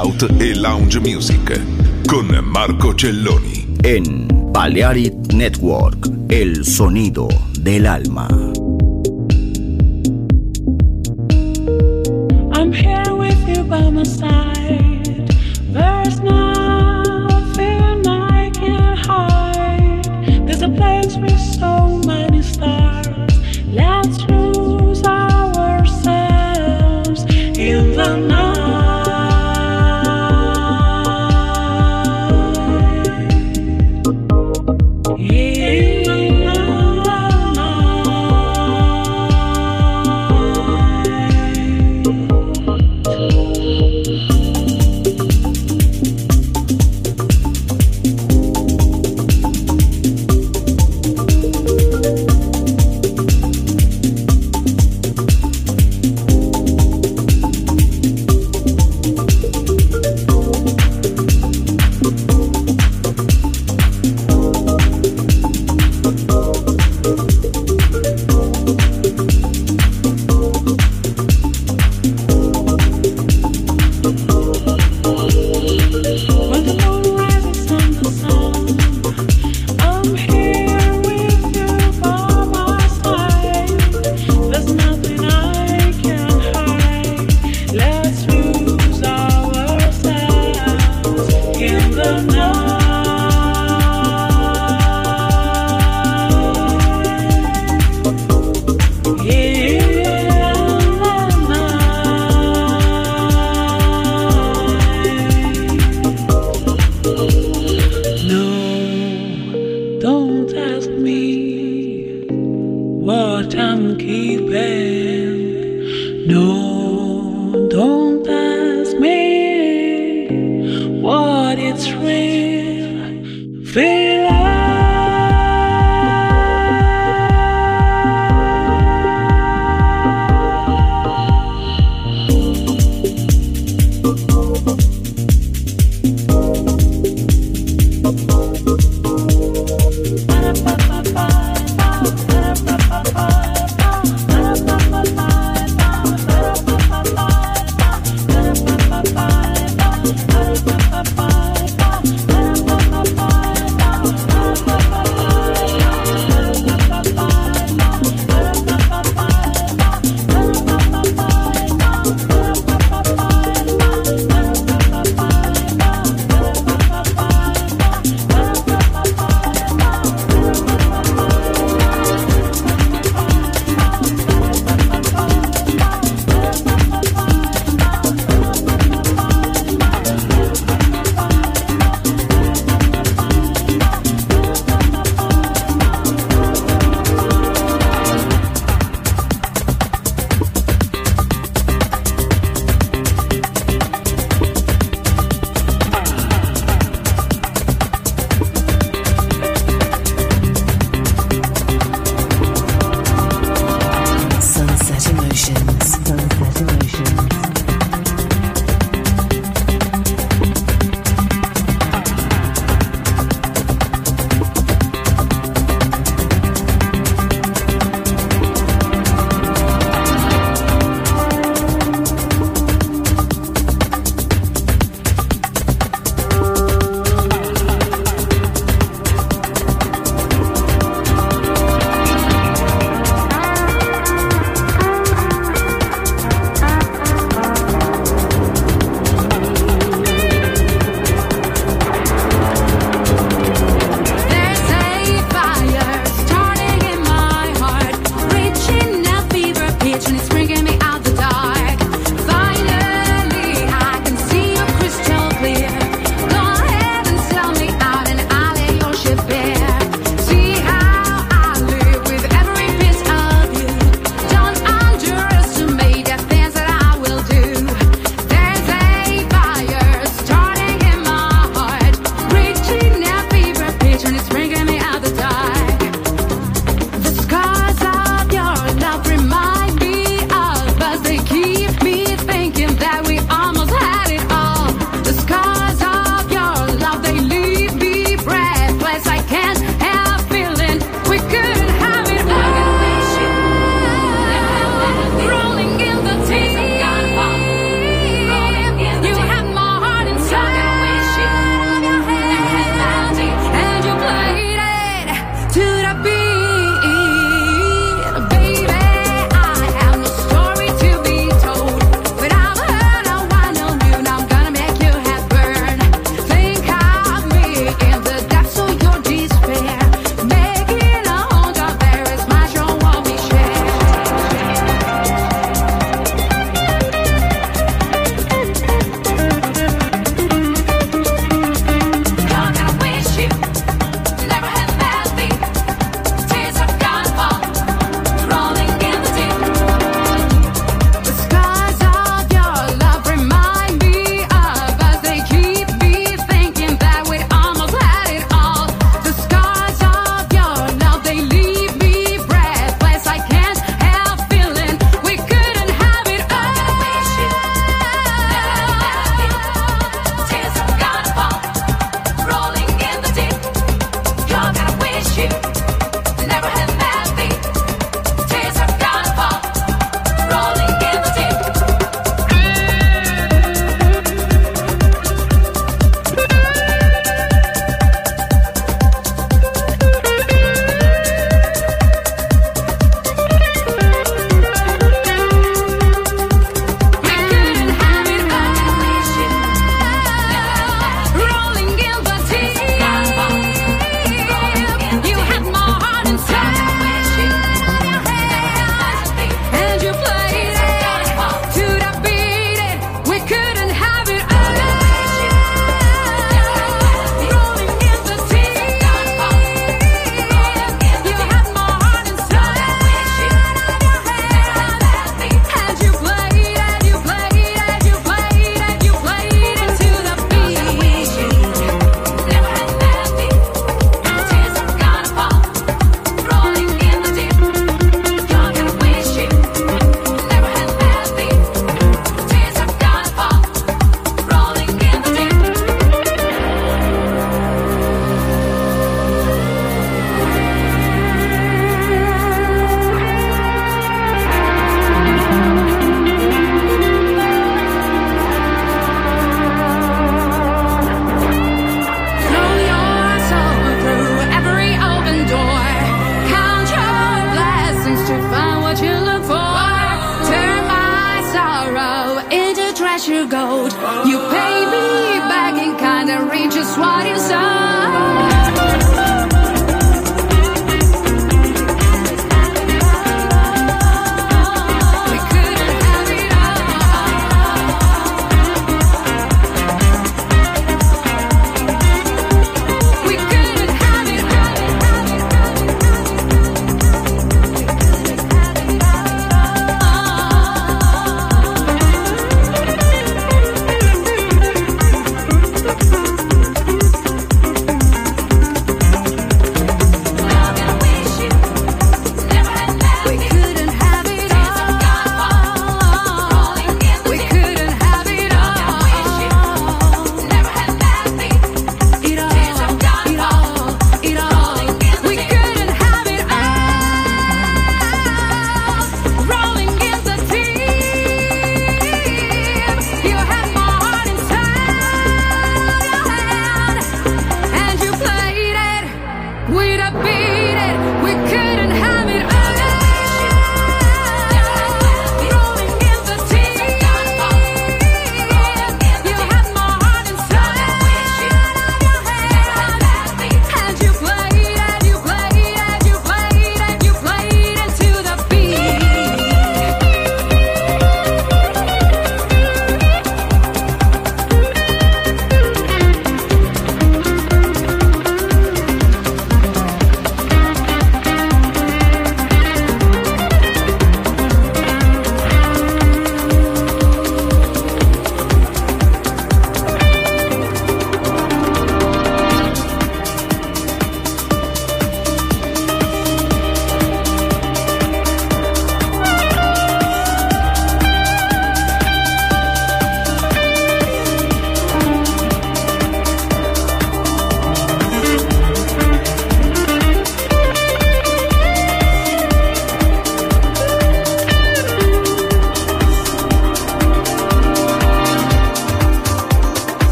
out e lounge music con Marco Celloni. En Balearic Network, el sonido del alma.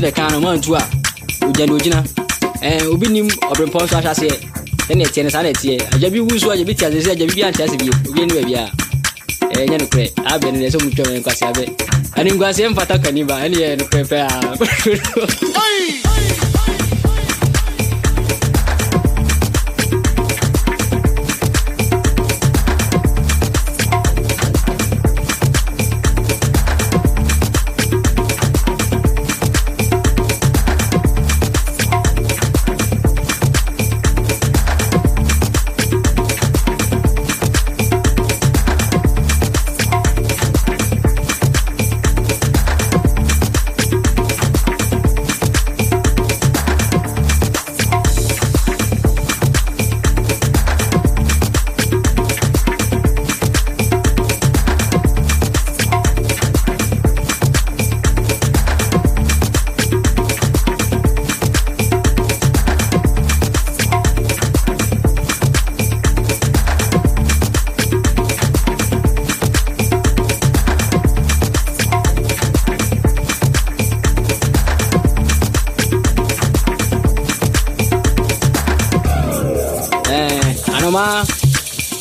Lana tie yiyi so de kan no antu a ogya no gyina eh obi nim ɔbrempɔ nso ahyɛ aseɛ ɛna ɛteɛ no saa na ɛteɛ wu so agya bi ase sɛ agya bi bi ante ase bi obi ani baabi a eh nyɛ nokorɛ abɛ no deɛ sɛ mu twɛm nkwase abɛ ɛne nkwase mfata kaniba ɛne yɛ nokorɛ pɛ a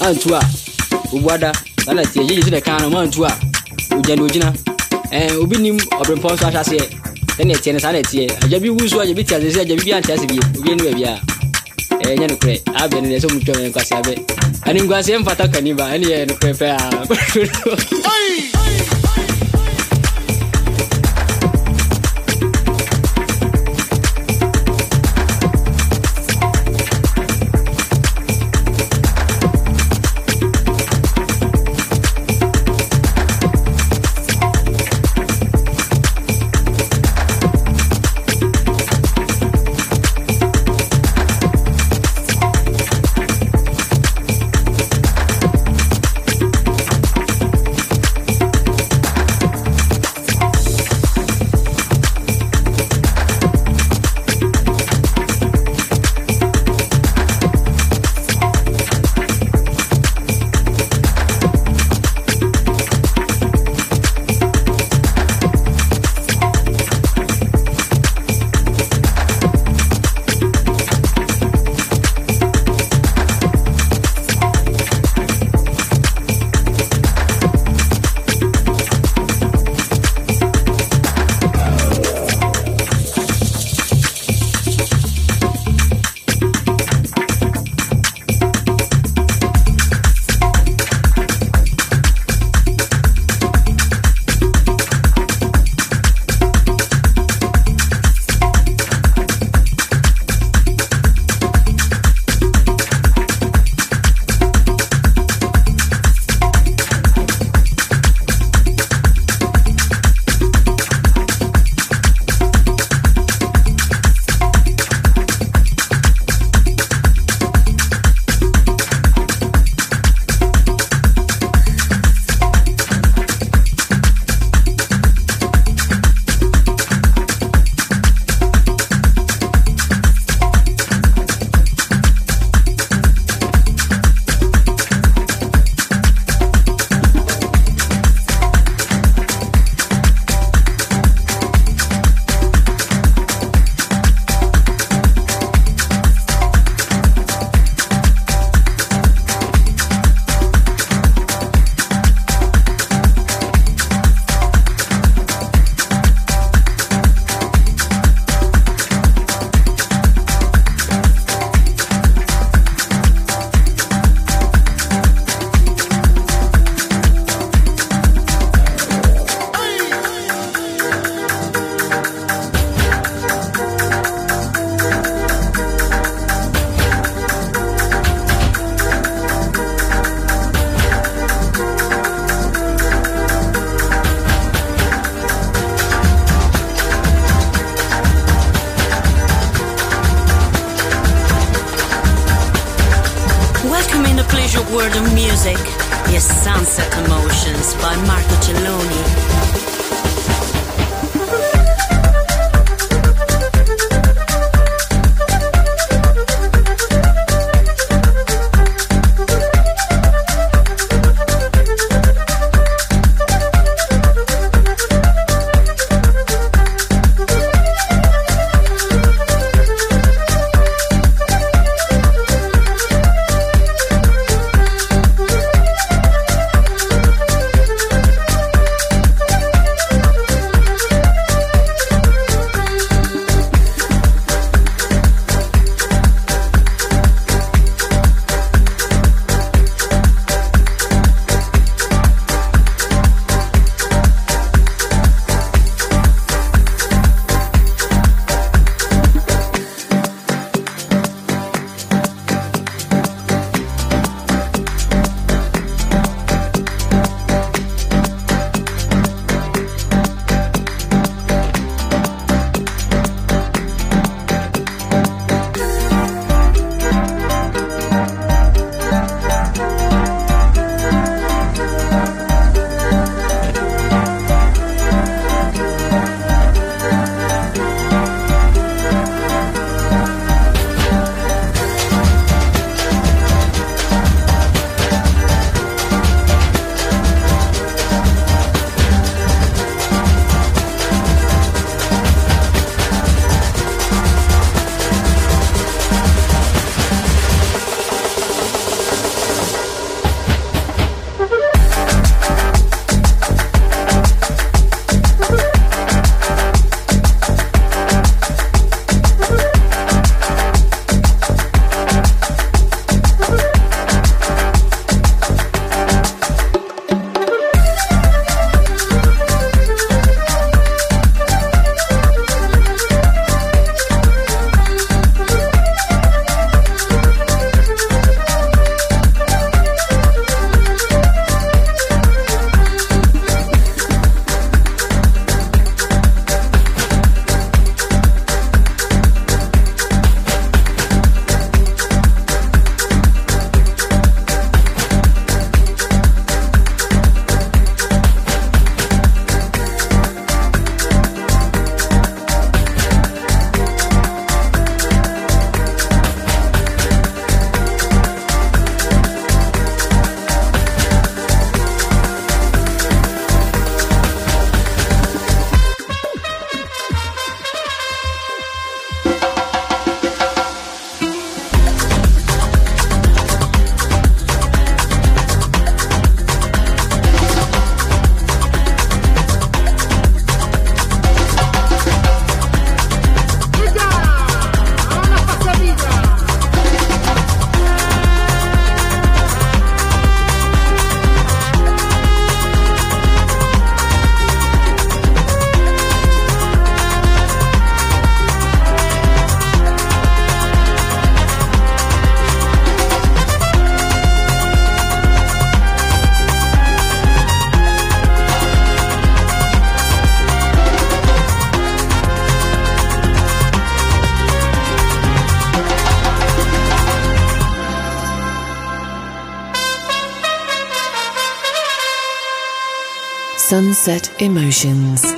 antu a obuada lana tie yiyi so de kan no antu a ogya no gyina eh obi nim ɔbrempɔ nso ahyɛ aseɛ ɛna ɛteɛ no saa na agya bi wu so agya bi te ase sɛ agya bi bi ante ase bi obi ani baabi a eh nyɛ nokorɛ abɛ no deɛ sɛ mu twɛm nkwase abɛ ɛne nkwase mfata kaniba. Ɛne yɛ nokorɛ pɛ a Emotions.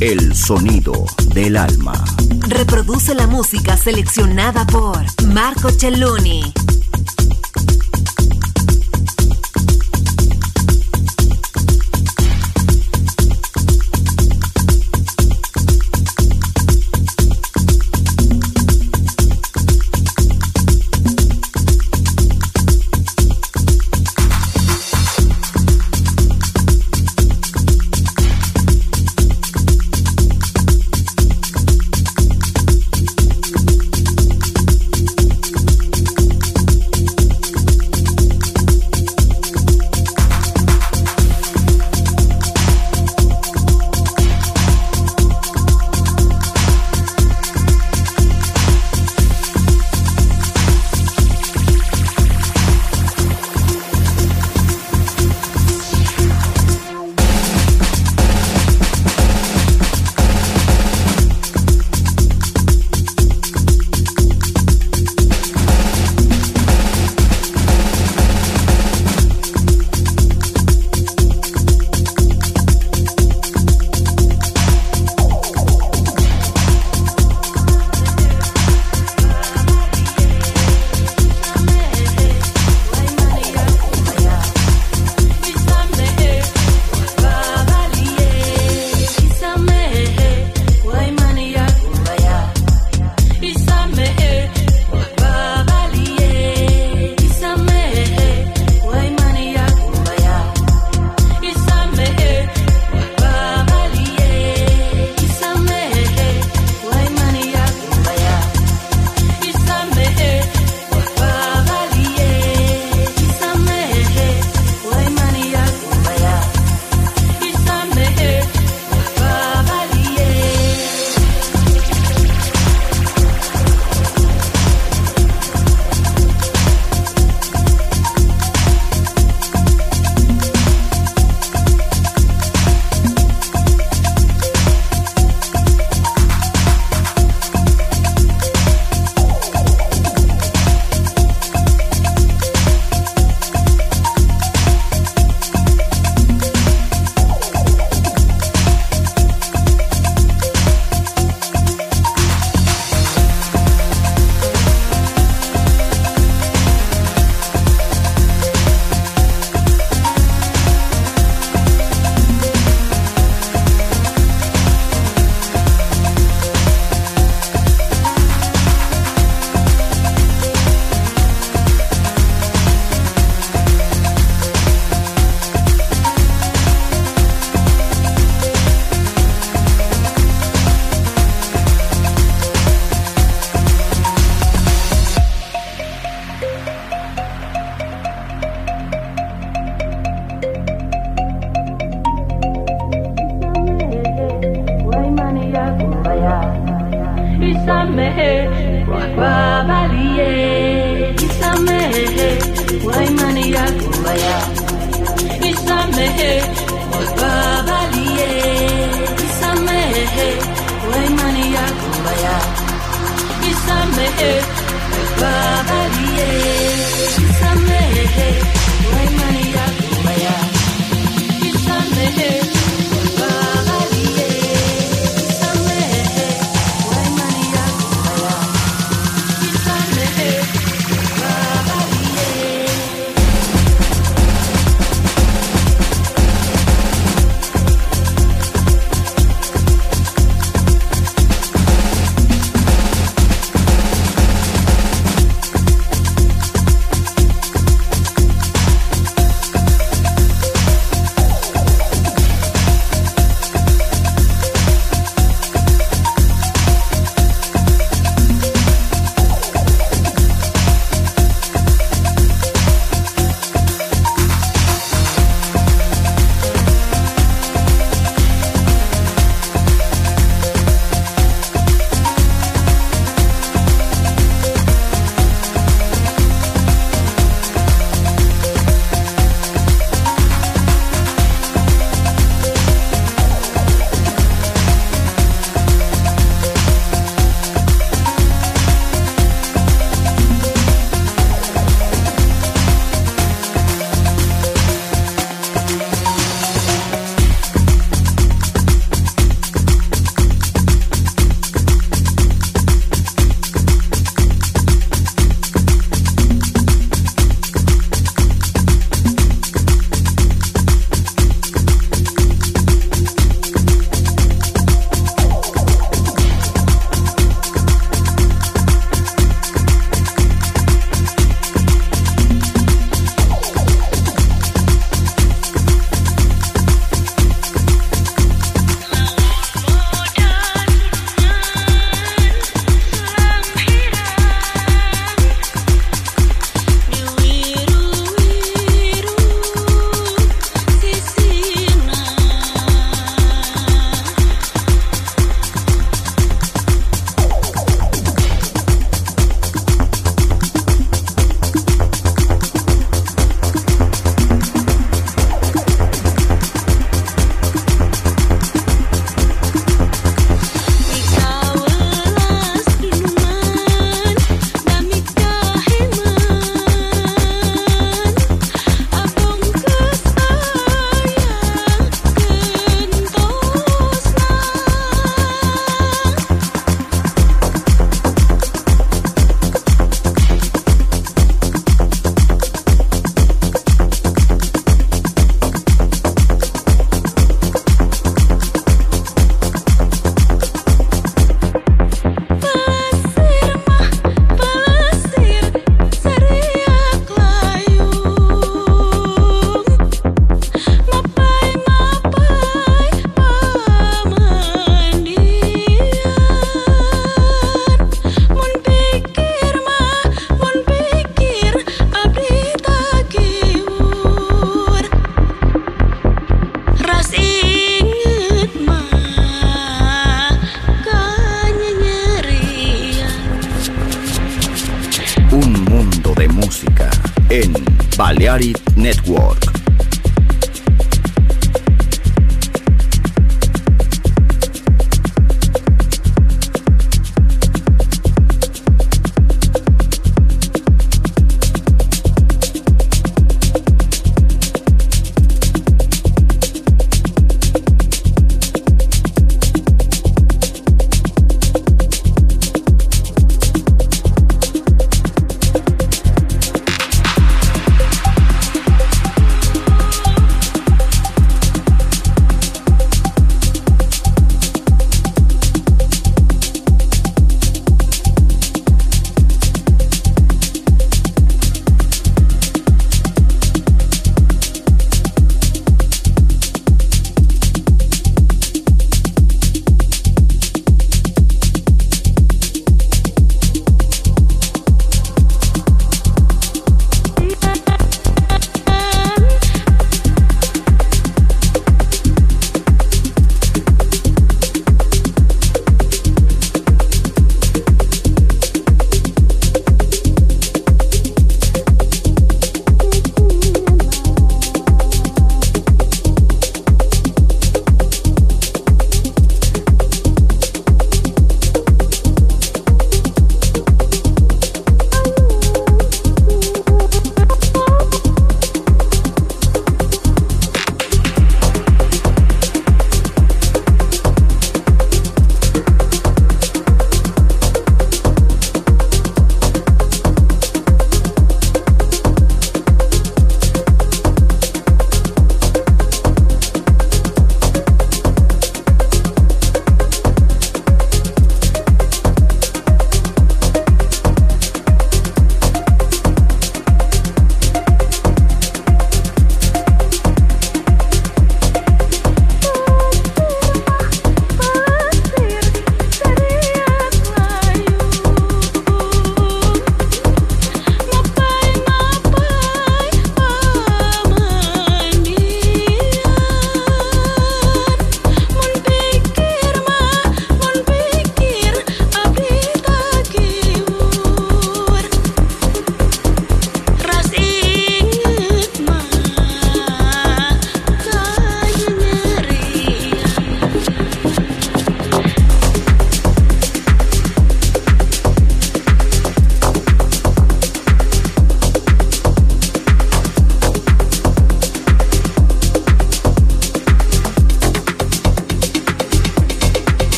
El sonido del alma. Reproduce la música seleccionada por Marco Celloni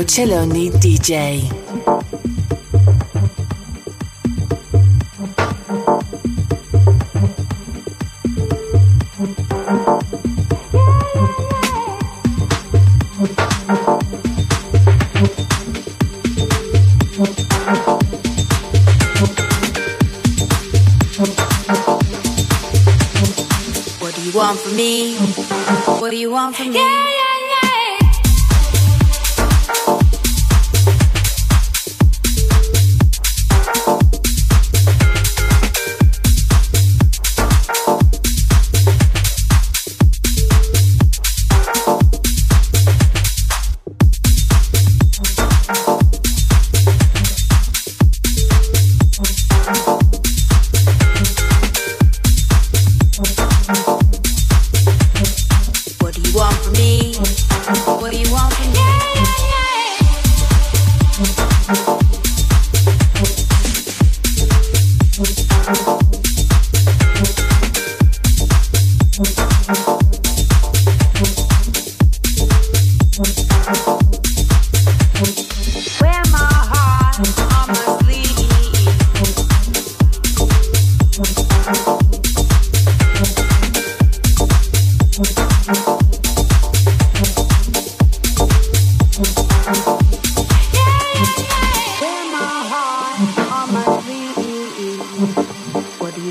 Torcelloni DJ. What do you want from me? What do you want from me? Yeah.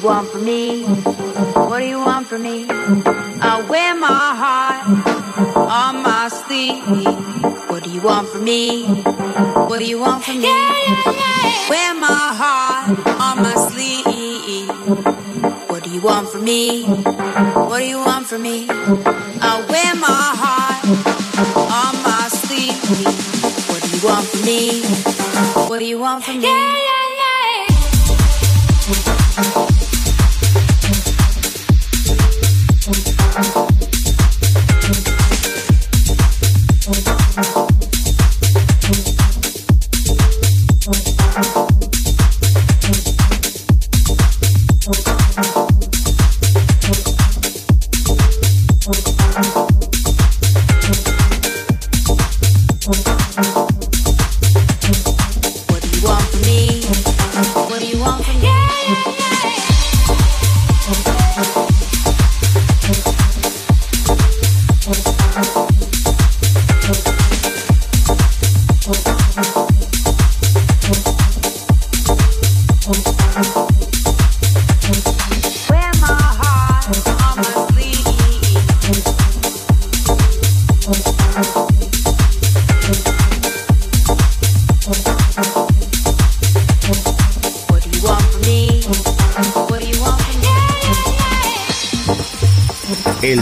You want from me? What do you want from me? I wear my heart on my sleeve. What do you want from me? What do you want from me? Yeah, yeah, yeah. Wear my heart on my sleeve. What do you want from me? What do you want from me? I wear my heart on my sleeve. What do you want from me? What do you want from me? Yeah, yeah, yeah.